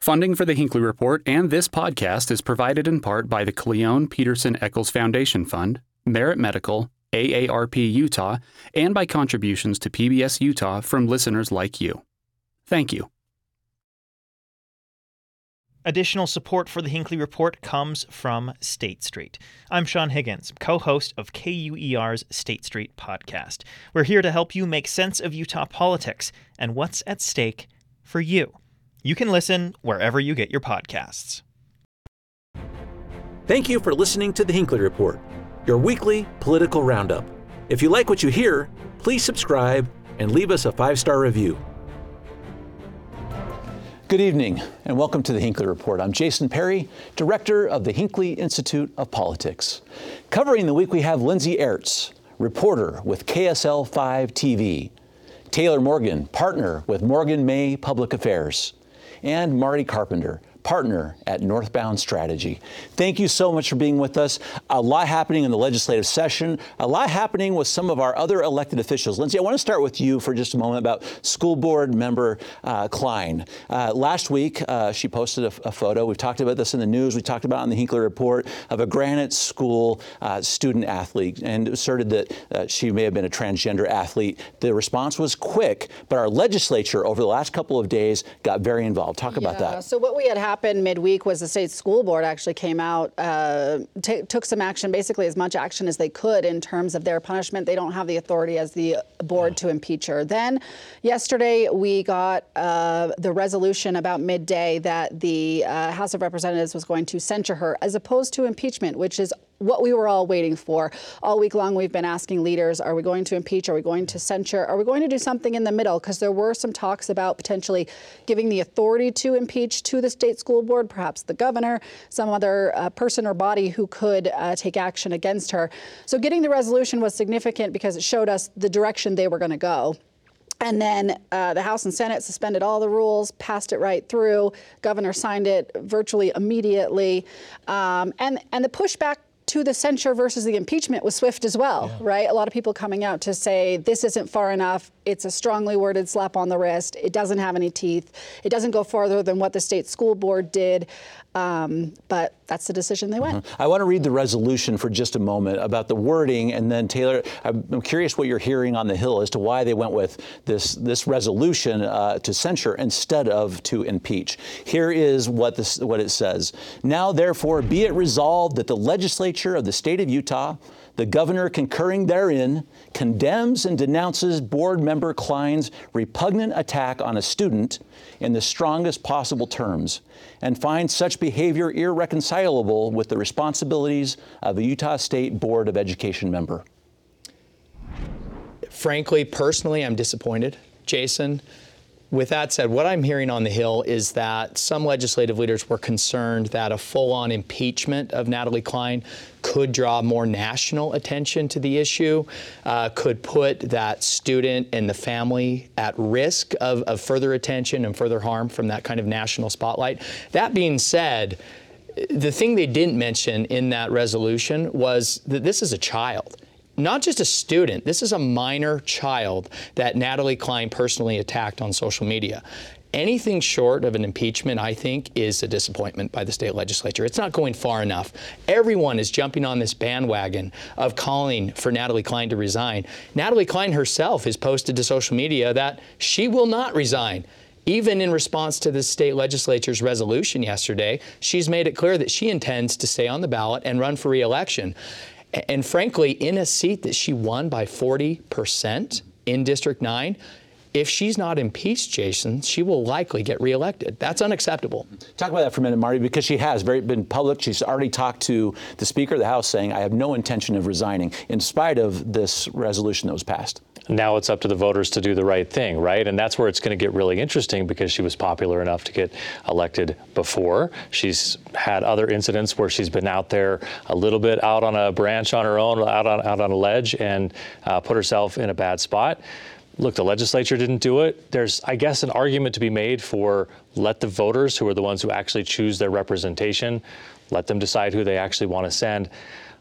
Funding for the Hinckley Report and this podcast is provided in part by the Cleone Peterson Eccles Foundation Fund, Merit Medical, AARP Utah, and by contributions to PBS Utah from listeners like you. Thank you. Additional support for the Hinckley Report comes from State Street. I'm Sean Higgins, co host of KUER's State Street podcast. We're here to help you make sense of Utah politics and what's at stake for you. You can listen wherever you get your podcasts. Thank you for listening to the Hinckley Report, your weekly political roundup. If you like what you hear, please subscribe and leave us a five star review. Good evening, and welcome to the Hinckley Report. I'm Jason Perry, director of the Hinckley Institute of Politics. Covering the week, we have Lindsay Aerts, reporter with KSL 5 TV, Taylor Morgan, partner with Morgan May Public Affairs and Marty Carpenter, partner at Northbound Strategy. Thank you so much for being with us. A lot happening in the legislative session, a lot happening with some of our other elected officials. Lindsay, I want to start with you for just a moment about school board member uh, Cline. Uh, last week, uh, she posted a, a, photo. We've talked about this in the news. We talked about it on the Hinckley Report of a Granite School uh, student athlete and asserted that uh, she may have been a transgender athlete. The response was quick, but our legislature over the last couple of days got very involved. Talk yeah, about that. So what we had happened midweek was the state school board actually came out, uh, t- took some action, basically as much action as they could in terms of their punishment. They don't have the authority as the board to impeach her. Then yesterday we got uh, the resolution about midday that the uh, House of Representatives was going to censure her as opposed to impeachment, which is what we were all waiting for. All week long, we've been asking leaders are we going to impeach? Are we going to censure? Are we going to do something in the middle? Because there were some talks about potentially giving the authority to impeach to the state school board, perhaps the governor, some other uh, person or body who could uh, take action against her. So getting the resolution was significant because it showed us the direction they were going to go. And then uh, the House and Senate suspended all the rules, passed it right through. Governor signed it virtually immediately. Um, and, and the pushback to the censure versus the impeachment was swift as well, yeah. right? A lot of people coming out to say this isn't far enough. It's a strongly worded slap on the wrist. It doesn't have any teeth. It doesn't go farther than what the state school board did. Um, but that's the decision they went. Mm-hmm. I want to read the resolution for just a moment about the wording, and then Taylor, I'm curious what you're hearing on the Hill as to why they went with this this resolution uh, to censure instead of to impeach. Here is what this what it says. Now, therefore, be it resolved that the legislature of the state of Utah the governor, concurring therein, condemns and denounces board member Cline's repugnant attack on a student in the strongest possible terms and finds such behavior irreconcilable with the responsibilities of a Utah State Board of Education member. Frankly, personally, I'm disappointed. Jason, with that said, what I'm hearing on the Hill is that some legislative leaders were concerned that a full on impeachment of Natalie Cline could draw more national attention to the issue, uh, could put that student and the family at risk of, of further attention and further harm from that kind of national spotlight. That being said, the thing they didn't mention in that resolution was that this is a child not just a student, this is a minor child that Natalie Cline personally attacked on social media. Anything short of an impeachment, I think, is a disappointment by the state legislature. It's not going far enough. Everyone is jumping on this bandwagon of calling for Natalie Cline to resign. Natalie Cline herself has posted to social media that she will not resign. Even in response to the state legislature's resolution yesterday, she's made it clear that she intends to stay on the ballot and run for reelection. And frankly, in a seat that she won by 40% in District 9, if she's not impeached, Jason, she will likely get reelected. That's unacceptable. Talk about that for a minute, Marty, because she has very been public. She's already talked to the Speaker of the House saying, I have no intention of resigning, in spite of this resolution that was passed now it's up to the voters to do the right thing, right? And that's where it's going to get really interesting because she was popular enough to get elected before. She's had other incidents where she's been out there a little bit out on a branch on her own, out on, out on a ledge, and uh, put herself in a bad spot. Look, the legislature didn't do it. There's, I guess, an argument to be made for let the voters, who are the ones who actually choose their representation, let them decide who they actually want to send.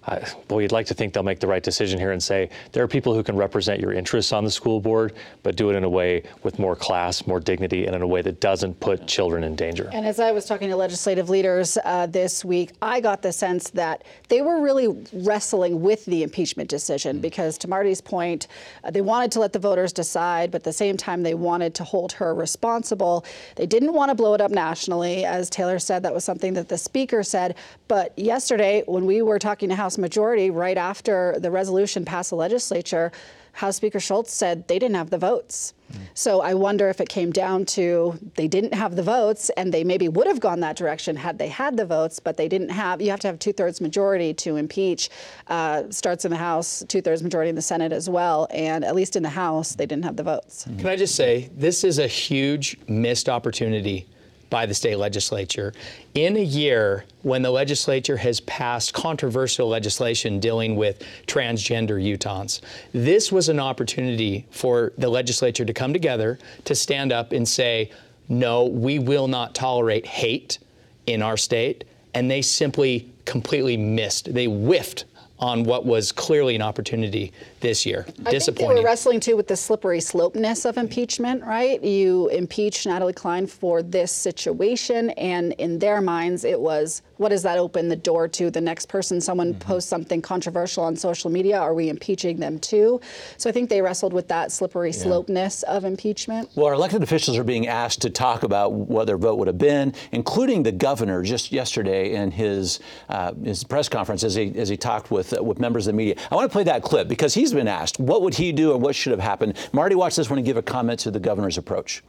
Uh, well, you'd like to think they'll make the right decision here and say there are people who can represent your interests on the school board, but do it in a way with more class, more dignity, and in a way that doesn't put children in danger. And as I was talking to legislative leaders uh, this week, I got the sense that they were really wrestling with the impeachment decision because, to Marty's point, uh, they wanted to let the voters decide, but at the same time, they wanted to hold her responsible. They didn't want to blow it up nationally. As Taylor said, that was something that the Speaker said. But yesterday, when we were talking to House Majority right after the resolution passed the legislature, House Speaker Schultz said they didn't have the votes. So I wonder if it came down to they didn't have the votes and they maybe would have gone that direction had they had the votes, but they didn't have. You have to have two thirds majority to impeach. Uh, starts in the House, two thirds majority in the Senate as well, and at least in the House they didn't have the votes. Can I just say this is a huge missed opportunity by the state legislature in a year when the legislature has passed controversial legislation dealing with transgender Utahns. This was an opportunity for the legislature to come together to stand up and say, no, we will not tolerate hate in our state. And they simply completely missed. They whiffed on what was clearly an opportunity this year. I think they were wrestling too with the slippery slopeness of impeachment, right? You impeach Natalie Cline for this situation, and in their minds, it was what does that open the door to? The next person someone mm-hmm. posts something controversial on social media, are we impeaching them too? So I think they wrestled with that slippery yeah. slopeness of impeachment. Well, our elected officials are being asked to talk about what their vote would have been, including the governor just yesterday in his uh, his press conference as he as he talked with uh, with members of the media. I want to play that clip because he's been asked what would he do and what should have happened. Marty, watch this when he give a comment to the governor's approach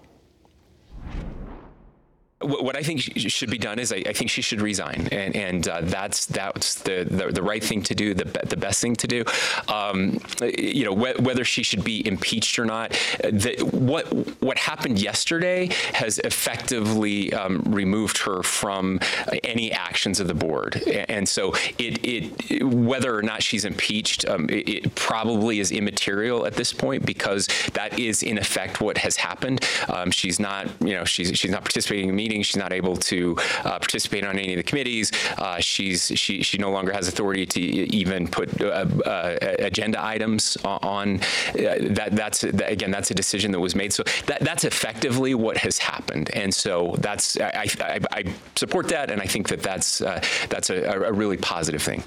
what I think should be done is I, I think she should resign, and, and uh, that's that's the, the, the right thing to do, the the best thing to do. Um, you know wh- whether she should be impeached or not. The, what what happened yesterday has effectively um, removed her from any actions of the board, and so it it whether or not she's impeached, um, it, it, probably is immaterial at this point because that is in effect what has happened. Um, she's not you know she's she's not participating in meetings meetings. She's not able to uh, participate on any of the committees. Uh, she's she she no longer has authority to even put uh, uh agenda items on. Uh, that that's again that's a decision that was made. So that that's effectively what has happened. And so that's I, I, I support that, and I think that that's uh, that's a, a really positive thing.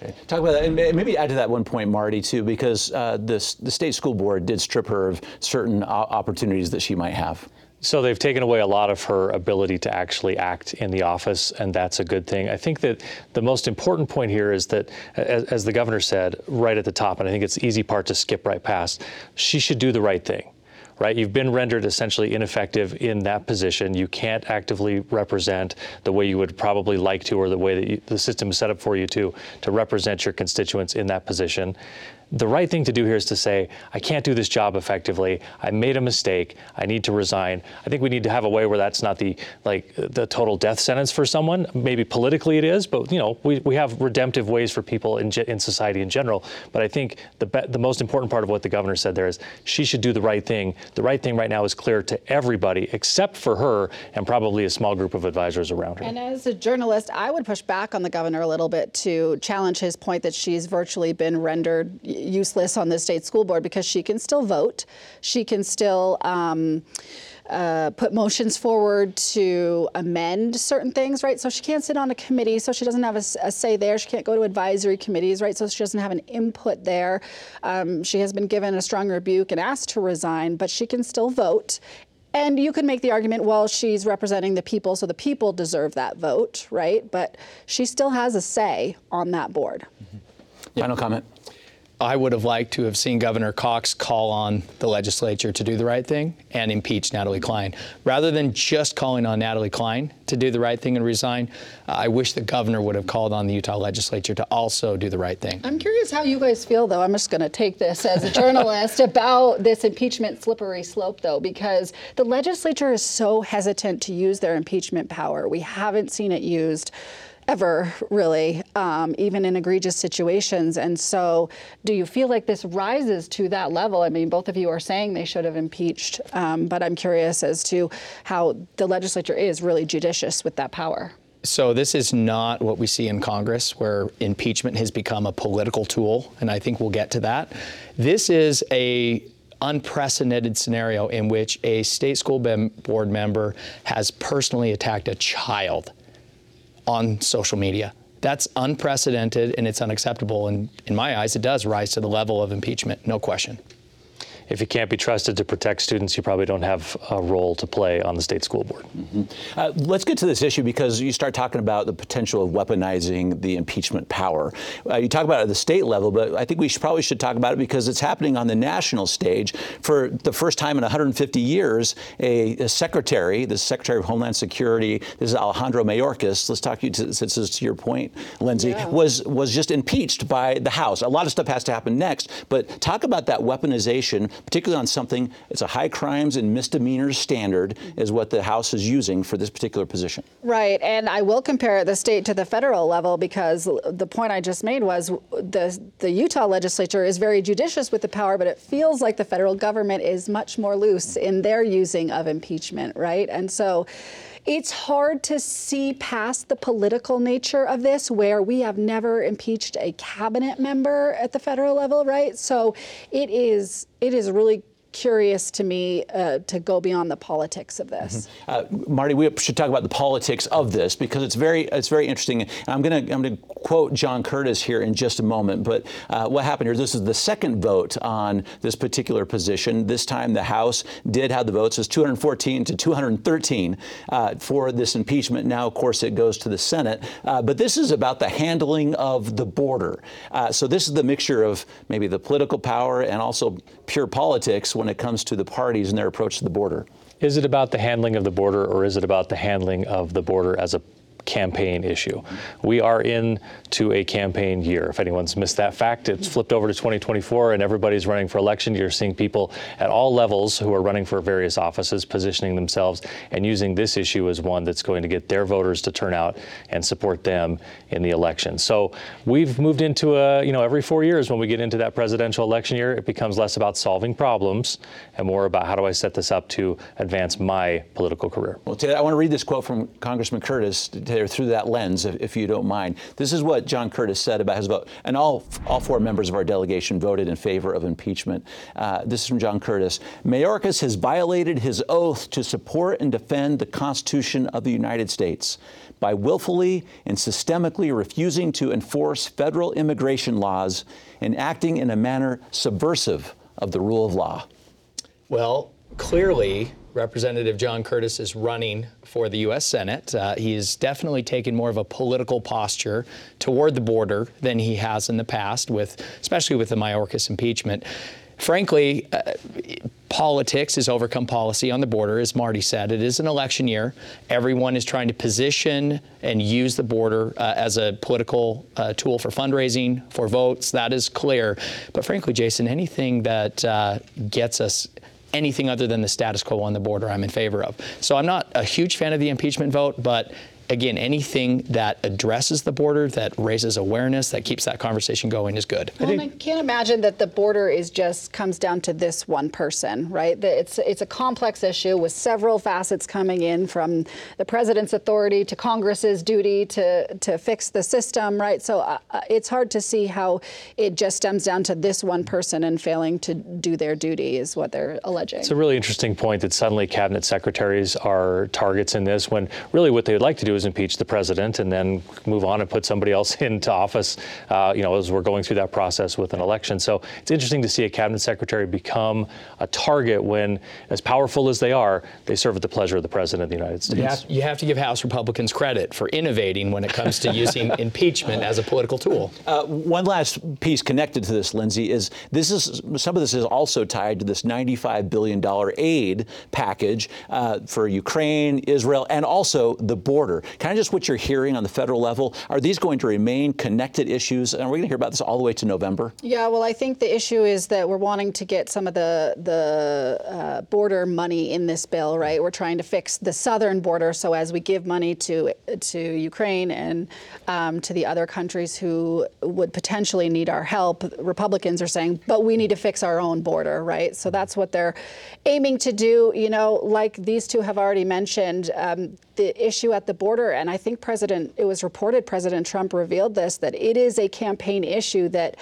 Okay. Talk about that, and maybe add to that one point, Marty, too, because uh, this, the state school board did strip her of certain opportunities that she might have. So they've taken away a lot of her ability to actually act in the office, and that's a good thing. I think that the most important point here is that, as, as, the governor said right at the top, and I think it's easy part to skip right past, she should do the right thing. Right, you've been rendered essentially ineffective in that position. You can't actively represent the way you would probably like to, or the way that you, the system is set up for you to, to represent your constituents in that position the right thing to do here is to say, I can't do this job effectively. I made a mistake. I need to resign. I think we need to have a way where that's not the like the total death sentence for someone. Maybe politically it is, but you know we, we have redemptive ways for people in, in society in general. But I think the be- the most important part of what the governor said there is she should do the right thing. The right thing right now is clear to everybody except for her and probably a small group of advisors around her. And as a journalist, I would push back on the governor a little bit to challenge his point that she's virtually been rendered useless on the state school board because she can still vote. She can still. Um, uh, put motions forward to amend certain things, right? So she can't sit on a committee, so she doesn't have a, a say there. She can't go to advisory committees, right? So she doesn't have an input there. Um, she has been given a strong rebuke and asked to resign, but she can still vote. And you could make the argument, well, she's representing the people, so the people deserve that vote, right? But she still has a say on that board. Mm-hmm. Final comment. I would have liked to have seen Governor Cox call on the legislature to do the right thing and impeach Natalie Cline. Rather than just calling on Natalie Cline to do the right thing and resign, I wish the governor would have called on the Utah legislature to also do the right thing. I'm curious how you guys feel, though. I'm just going to take this as a journalist about this impeachment slippery slope, though, because the legislature is so hesitant to use their impeachment power. We haven't seen it used ever, really, um, even in egregious situations. And so, do you feel like this rises to that level? I mean, both of you are saying they should have impeached, um, but I'm curious as to how the legislature is really judicious with that power. So this is not what we see in Congress, where impeachment has become a political tool, and I think we'll get to that. This is a unprecedented scenario in which a state school board member has personally attacked a child on social media. That's unprecedented and it's unacceptable. And in my eyes, it does rise to the level of impeachment, no question if you can't be trusted to protect students, you probably don't have a role to play on the state school board. Mm-hmm. Uh, let's get to this issue because you start talking about the potential of weaponizing the impeachment power. Uh, you talk about it at the state level, but I think we should, probably should talk about it because it's happening on the national stage. For the first time in 150 years, a, a secretary, the Secretary of Homeland Security, this is Alejandro Mayorkas. Let's talk to you to, since this is to your point, Lindsay, yeah. was was just impeached by the House. A lot of stuff has to happen next, but talk about that weaponization particularly on something, it's a high crimes and misdemeanors standard, is what the House is using for this particular position. Right. And I will compare the state to the federal level because the point I just made was the, the Utah legislature is very judicious with the power, but it feels like the federal government is much more loose in their using of impeachment, right? And so it's hard to see past the political nature of this, where we have never impeached a cabinet member at the federal level, right? So it is it is really curious to me uh, to go beyond the politics of this. Mm-hmm. Uh, Marty, we should talk about the politics of this because it's very it's very interesting. And I'm going to I'm to quote John Curtis here in just a moment. But uh, what happened here? This is the second vote on this particular position. This time the House did have the votes. It's 214 to 213 uh, for this impeachment. Now, of course, it goes to the Senate. Uh, but this is about the handling of the border. Uh, so this is the mixture of maybe the political power and also pure politics when it comes to the parties and their approach to the border? Is it about the handling of the border or is it about the handling of the border as a campaign issue. We are into a campaign year. If anyone's missed that fact, it's flipped over to 2024 and everybody's running for election. You're seeing people at all levels who are running for various offices positioning themselves and using this issue as one that's going to get their voters to turn out and support them in the election. So we've moved into a, you know, every four years when we get into that presidential election year, it becomes less about solving problems and more about how do I set this up to advance my political career. Well, Ted, I want to read this quote from Congressman Curtis there through that lens, if, if, you don't mind. This is what John Curtis said about his vote, and all all four members of our delegation voted in favor of impeachment. Uh, this is from John Curtis. Mayorkas has violated his oath to support and defend the Constitution of the United States by willfully and systemically refusing to enforce federal immigration laws and acting in a manner subversive of the rule of law. Well, clearly, Representative John Curtis is running for the U.S. Senate. Uh, he's definitely taken more of a political posture toward the border than he has in the past, with especially with the Mayorkas impeachment. Frankly, uh, politics has overcome policy on the border, as Marty said. It is an election year. Everyone is trying to position and use the border uh, as a political uh, tool for fundraising, for votes. That is clear. But frankly, Jason, anything that uh, gets us anything other than the status quo on the border I'm in favor of. So I'm not a huge fan of the impeachment vote, but again, anything that addresses the border, that raises awareness, that keeps that conversation going is good. Well, I, I, can't imagine that the border is just comes down to this one person, right? It's it's a complex issue with several facets coming in from the president's authority to Congress's duty to to fix the system, right? So uh, uh, it's hard to see how it just stems down to this one person and failing to do their duty is what they're alleging. It's a really interesting point that suddenly cabinet secretaries are targets in this when really what they would like to do is impeach the president and then move on and put somebody else into office, uh, you know, as we're going through that process with an election. So it's interesting to see a cabinet secretary become a target when, as powerful as they are, they serve at the pleasure of the president of the United States. You have, you have to give House Republicans credit for innovating when it comes to using impeachment as a political tool. Uh, one last piece connected to this, Lindsay, is this is some of this is also tied to this $95 billion aid package uh, for Ukraine, Israel, and also the border. Kind of just what you're hearing on the federal level. Are these going to remain connected issues? And we're we going to hear about this all the way to November? Yeah, well, I think the issue is that we're wanting to get some of the the uh, border money in this bill, right? We're trying to fix the southern border, so as we give money to to Ukraine and um, to the other countries who would potentially need our help, Republicans are saying, but we need to fix our own border, right? So that's what they're aiming to do. You know, like these two have already mentioned. Um, the issue at the border, and I think President, it was reported President Trump revealed this, that it is a campaign issue that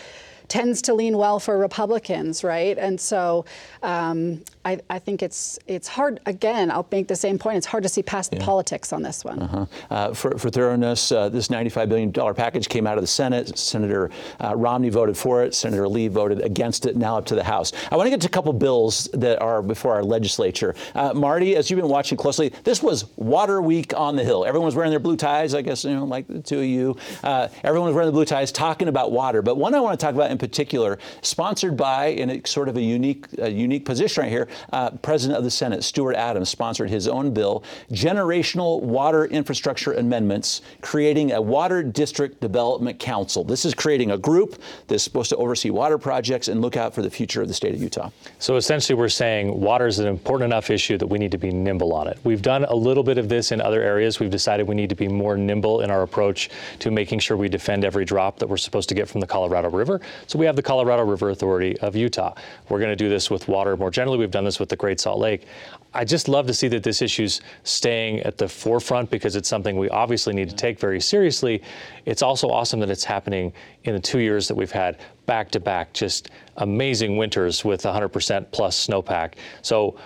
tends to lean well for Republicans, right? And so um, I, I, think it's it's hard. Again, I'll make the same point. It's hard to see past the politics on this one. Uh-huh. Uh, for, for, thoroughness, uh, this $95 billion package came out of the Senate. Senator uh, Romney voted for it. Senator Lee voted against it. Now up to the House. I want to get to a couple bills that are before our legislature. Uh, Marty, as you've been watching closely, this was Water Week on the Hill. Everyone was wearing their blue ties. I guess you know, like the two of you. Uh, everyone was wearing the blue ties, talking about water. But one I want to talk about in particular, sponsored by, in sort of a unique, a unique position right here, uh, President of the Senate, Stuart Adams, sponsored his own bill, Generational Water Infrastructure Amendments, creating a Water District Development Council. This is creating a group that's supposed to oversee water projects and look out for the future of the state of Utah. So essentially, we're saying water is an important enough issue that we need to be nimble on it. We've done a little bit of this in other areas. We've decided we need to be more nimble in our approach to making sure we defend every drop that we're supposed to get from the Colorado River. So we have the Colorado River Authority of Utah. We're going to do this with water more generally. We've done this with the Great Salt Lake. I just love to see that this issue's staying at the forefront because it's something we obviously need to take very seriously. It's also awesome that it's happening in the two years that we've had back to back, just amazing winters with 100% plus snowpack. So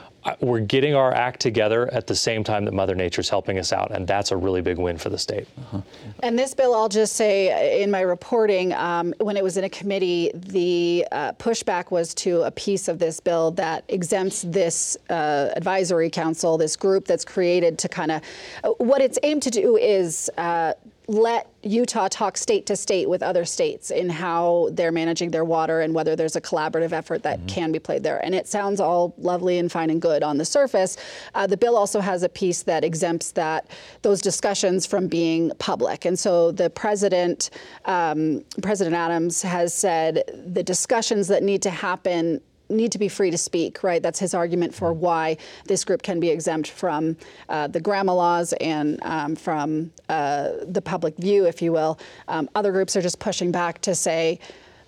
we're getting our act together at the same time that Mother Nature's helping us out, and that's a really big win for the state. Uh-huh. And this bill, I'll just say in my reporting, um, when it was in a committee, the uh, pushback was to a piece of this bill that exempts this uh, advisory council, this group that's created to kind of, uh, what it's aimed to do is uh, let Utah talk state to state with other states in how they're managing their water and whether there's a collaborative effort that mm-hmm. can be played there. And it sounds all lovely and fine and good on the surface. Uh, the bill also has a piece that exempts that those discussions from being public. And so the president, um, President Adams, has said the discussions that need to happen need to be free to speak, right? That's his argument for why this group can be exempt from uh, the GRAMA laws and um, from uh, the public view, if you will. Um, other groups are just pushing back to say,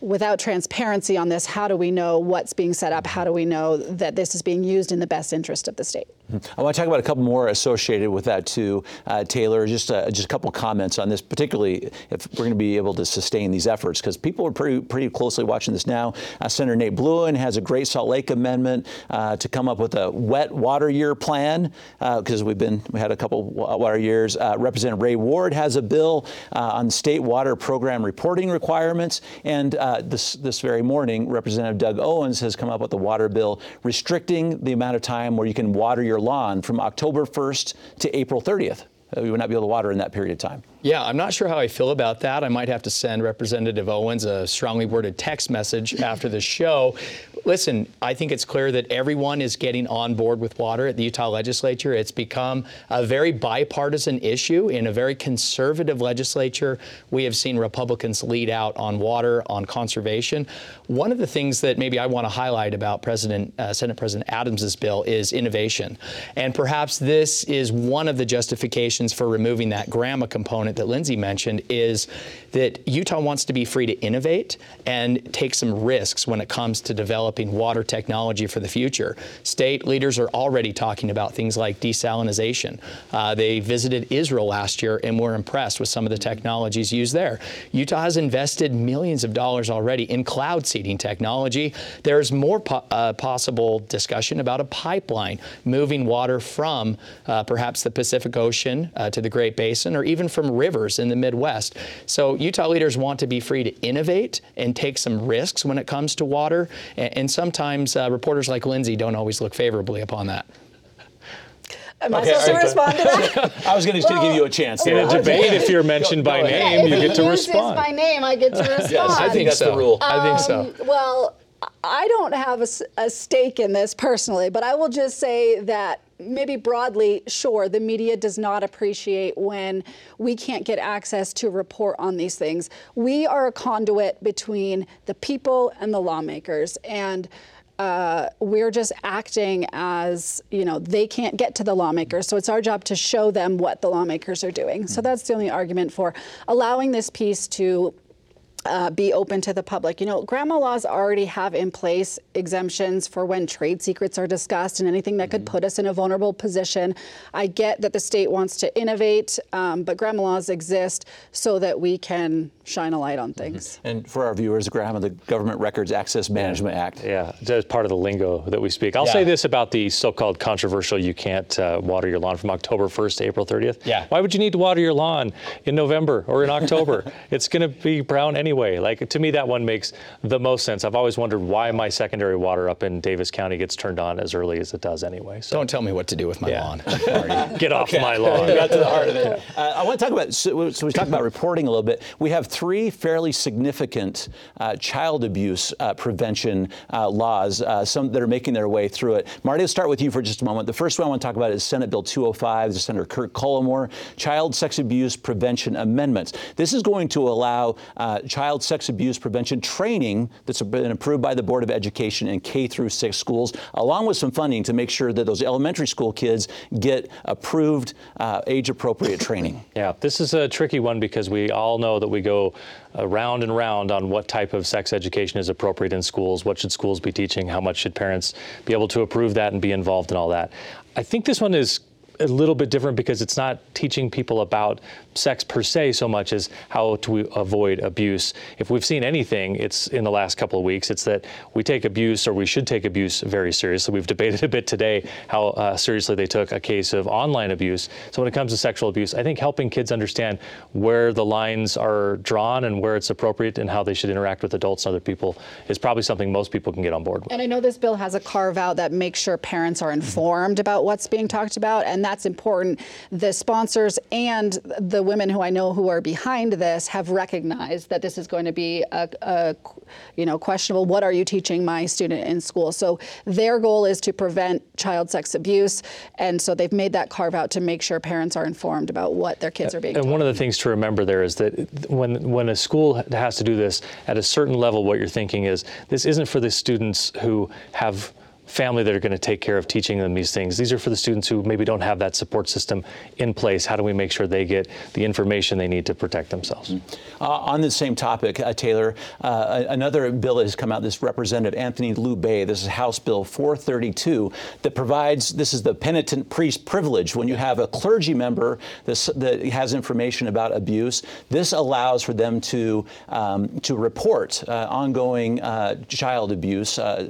without transparency on this, how do we know what's being set up? How do we know that this is being used in the best interest of the state? I want to talk about a couple more associated with that too, uh, Taylor. Just uh, just a couple comments on this, particularly if we're going to be able to sustain these efforts, because people are pretty pretty closely watching this now. Uh, Senator Nate Blouin has a Great Salt Lake amendment uh, to come up with a wet water year plan, because uh, we've been we had a couple water years. Uh, Representative Ray Ward has a bill on state water program reporting requirements, and this this very morning, Representative Doug Owens has come up with a water bill restricting the amount of time where you can water your lawn from October 1st to April 30th. Uh, we would not be able to water in that period of time. Yeah, I'm not sure how I feel about that. I might have to send Representative Owens a strongly worded text message after the show. Listen, I think it's clear that everyone is getting on board with water at the Utah legislature. It's become a very bipartisan issue in a very conservative legislature. We have seen Republicans lead out on water, on conservation. One of the things that maybe I want to highlight about President uh, Senate President Adams's bill is innovation. And perhaps this is one of the justifications for removing that GRAMA component that Lindsay mentioned is that Utah wants to be free to innovate and take some risks when it comes to developing water technology for the future. State leaders are already talking about things like desalination. Uh, they visited Israel last year and were impressed with some of the technologies used there. Utah has invested millions of dollars already in cloud seeding technology. There's more po- uh, possible discussion about a pipeline moving water from uh, perhaps the Pacific Ocean uh, to the Great Basin or even from rivers in the Midwest. So Utah leaders want to be free to innovate and take some risks when it comes to water. And, and sometimes uh, reporters like Lindsay don't always look favorably upon that. Am okay, I supposed right, to respond to that? I was going to well, give you a chance. In a debate, if you're mentioned by name, yeah, you get to respond. by name, I get to respond. yes, I think that's so. the rule. Um, I think so. Well, I don't have a, a stake in this personally, but I will just say that maybe broadly, sure, the media does not appreciate when we can't get access to report on these things. We are a conduit between the people and the lawmakers. And uh, we're just acting as, you know, they can't get to the lawmakers. So it's our job to show them what the lawmakers are doing. So that's the only argument for allowing this piece to uh, be open to the public. You know, GRAMA laws already have in place exemptions for when trade secrets are discussed and anything that could put us in a vulnerable position. I get that the state wants to innovate, um, but GRAMA laws exist so that we can shine a light on things. And for our viewers, GRAMA, the Government Records Access Management Act. Yeah, that's part of the lingo that we speak. I'll Yeah. say this about the so-called controversial you can't uh, water your lawn from October 1st to April 30th. Yeah. Why would you need to water your lawn in November or in October? it's going to be brown anyway. Like to me, that one makes the most sense. I've always wondered why my secondary water up in Davis County gets turned on as early as it does anyway. So Don't tell me what to do with my Yeah. lawn. Get off my lawn. got to the heart of it. Uh, I want to talk about, so, so we talked about reporting a little bit. We have three fairly significant uh, child abuse uh, prevention uh, laws, uh, some that are making their way through it. Marty, let's start with you for just a moment. The first one I want to talk about is Senate Bill 205. This is Senator Kurt Cullimore, Child Sex Abuse Prevention Amendments. This is going to allow uh, child sex abuse prevention training that's been approved by the Board of Education in K through 6 schools, along with some funding to make sure that those elementary school kids get approved uh, age-appropriate training. Yeah, this is a tricky one because we all know that we go round and round on what type of sex education is appropriate in schools, what should schools be teaching, how much should parents be able to approve that and be involved in all that. I think this one is a little bit different because it's not teaching people about sex per se so much as how to avoid abuse. If we've seen anything, it's in the last couple of weeks, it's that we take abuse or we should take abuse very seriously. We've debated a bit today how uh, seriously they took a case of online abuse. So when it comes to sexual abuse, I think helping kids understand where the lines are drawn and where it's appropriate and how they should interact with adults and other people is probably something most people can get on board with. And I know this bill has a carve out that makes sure parents are informed about what's being talked about, and that's important. The sponsors and the women who I know who are behind this have recognized that this is going to be a, a you know questionable. What are you teaching my student in school? So their goal is to prevent child sex abuse, and so they've made that carve out to make sure parents are informed about what their kids are being. And taught. one of the things to remember there is that when when a school has to do this at a certain level, what you're thinking is this isn't for the students who have family that are going to take care of teaching them these things. These are for the students who maybe don't have that support system in place. How do we make sure they get the information they need to protect themselves? Uh, on the same topic, uh, Taylor, uh, another bill has come out, this Representative Anthony Loubet, this is House Bill 432, that provides, this is the penitent priest privilege. When you have a clergy member this, that has information about abuse, this allows for them to, um, to report uh, ongoing uh, child abuse uh,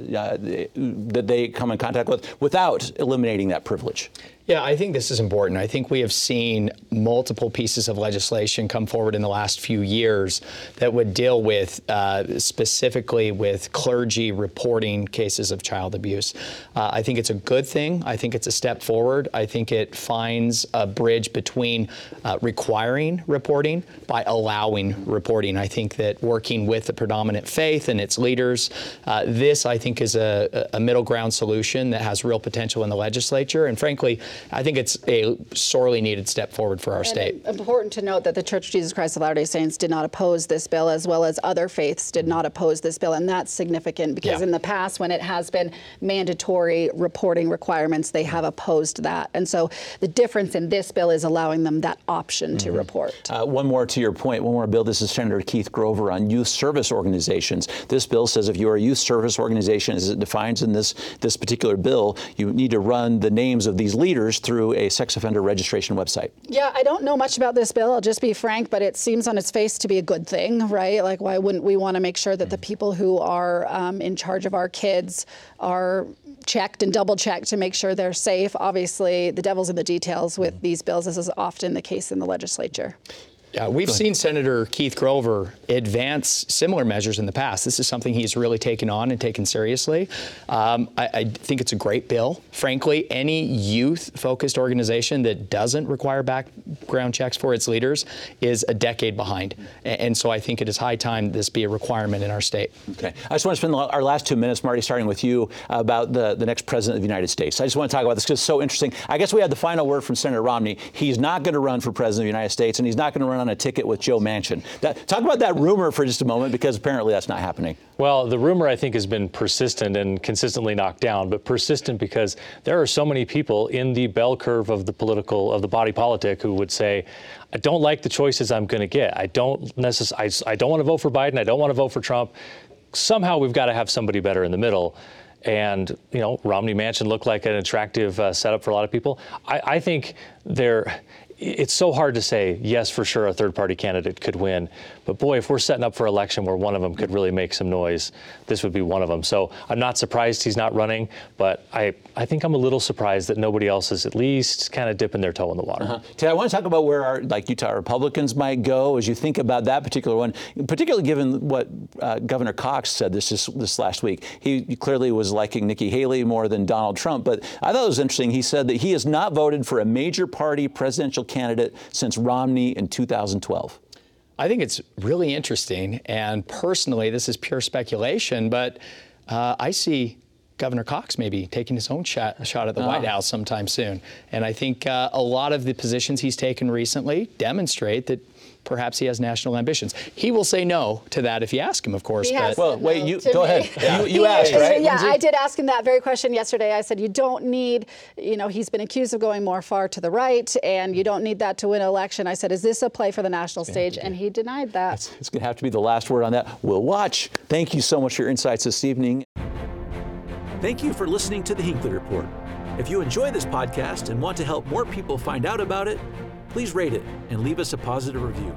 that they come in contact with without eliminating that privilege. Yeah, I think this is important. I think we have seen multiple pieces of legislation come forward in the last few years that would deal with uh, specifically with clergy reporting cases of child abuse. Uh, I think it's a good thing. I think it's a step forward. I think it finds a bridge between uh, requiring reporting by allowing reporting. I think that working with the predominant faith and its leaders, uh, this I think is a, a middle ground solution that has real potential in the legislature. And frankly, I think it's a sorely needed step forward for our And state. Important to note that the Church of Jesus Christ of Latter-day Saints did not oppose this bill, as well as other faiths did not oppose this bill, and that's significant because Yeah. in the past, when it has been mandatory reporting requirements, they have opposed that, and so the difference in this bill is allowing them that option to report. Uh, one more to your point, one more bill. This is Senator Keith Grover on youth service organizations. This bill says if you're a youth service organization, as it defines in this this particular bill, you need to run the names of these leaders through a sex offender registration website. Yeah, I don't know much about this bill. I'll just be frank, but it seems on its face to be a good thing, right? Like, why wouldn't we want to make sure that the people who are um, in charge of our kids are checked and double checked to make sure they're safe? Obviously, the devil's in the details with these bills. This is often the case in the legislature. Yeah, we've seen Senator Keith Grover advance similar measures in the past. This is something he's really taken on and taken seriously. Um, I, I think it's a great bill. Frankly, any youth-focused organization that doesn't require background checks for its leaders is a decade behind. A- And so I think it is high time this be a requirement in our state. Okay. I just want to spend our last two minutes, Marty, starting with you, about the, the next president of the United States. I just want to talk about this because it's so interesting. I guess we had the final word from Senator Romney. He's not going to run for president of the United States, and he's not going to run on a ticket with Joe Manchin. That, talk about that rumor for just a moment, because apparently that's not happening. Well, the rumor I think has been persistent and consistently knocked down, but persistent because there are so many people in the bell curve of the political of the body politic who would say, I don't like the choices I'm going to get. I don't necessarily. I, don't want to vote for Biden. I don't want to vote for Trump. Somehow we've got to have somebody better in the middle. And you know, Romney Manchin looked like an attractive uh, setup for a lot of people. I, I think there it's so hard to say, yes, for sure, a third party candidate could win. But boy, if we're setting up for an election where one of them could really make some noise, this would be one of them. So I'm not surprised he's not running, but I, I think I'm a little surprised that nobody else is at least kind of dipping their toe in the water. Uh-huh. Ted, I want to talk about where our like Utah Republicans might go as you think about that particular one, particularly given what uh, Governor Cox said this this last week. He clearly was liking Nikki Haley more than Donald Trump, but I thought it was interesting. He said that he has not voted for a major party presidential candidate since Romney in 2012. I think it's really interesting. And personally, this is pure speculation, but uh, I see Governor Cox maybe taking his own shot, shot at the White ah. House sometime soon. And I think uh, a lot of the positions he's taken recently demonstrate that perhaps he has national ambitions. He will say no to that if you ask him, of course. He but well, wait, you go me. ahead. Yeah. You, you asked, right? Yeah, Lindsay? I did ask him that very question yesterday. I said, you don't need, you know, he's been accused of going more far to the right, and you don't need that to win an election. I said, is this a play for the national stage? And he denied that. It's, it's going to have to be the last word on that. We'll watch. Thank you so much for your insights this evening. Thank you for listening to the Hinckley Report. If you enjoy this podcast and want to help more people find out about it, please rate it and leave us a positive review.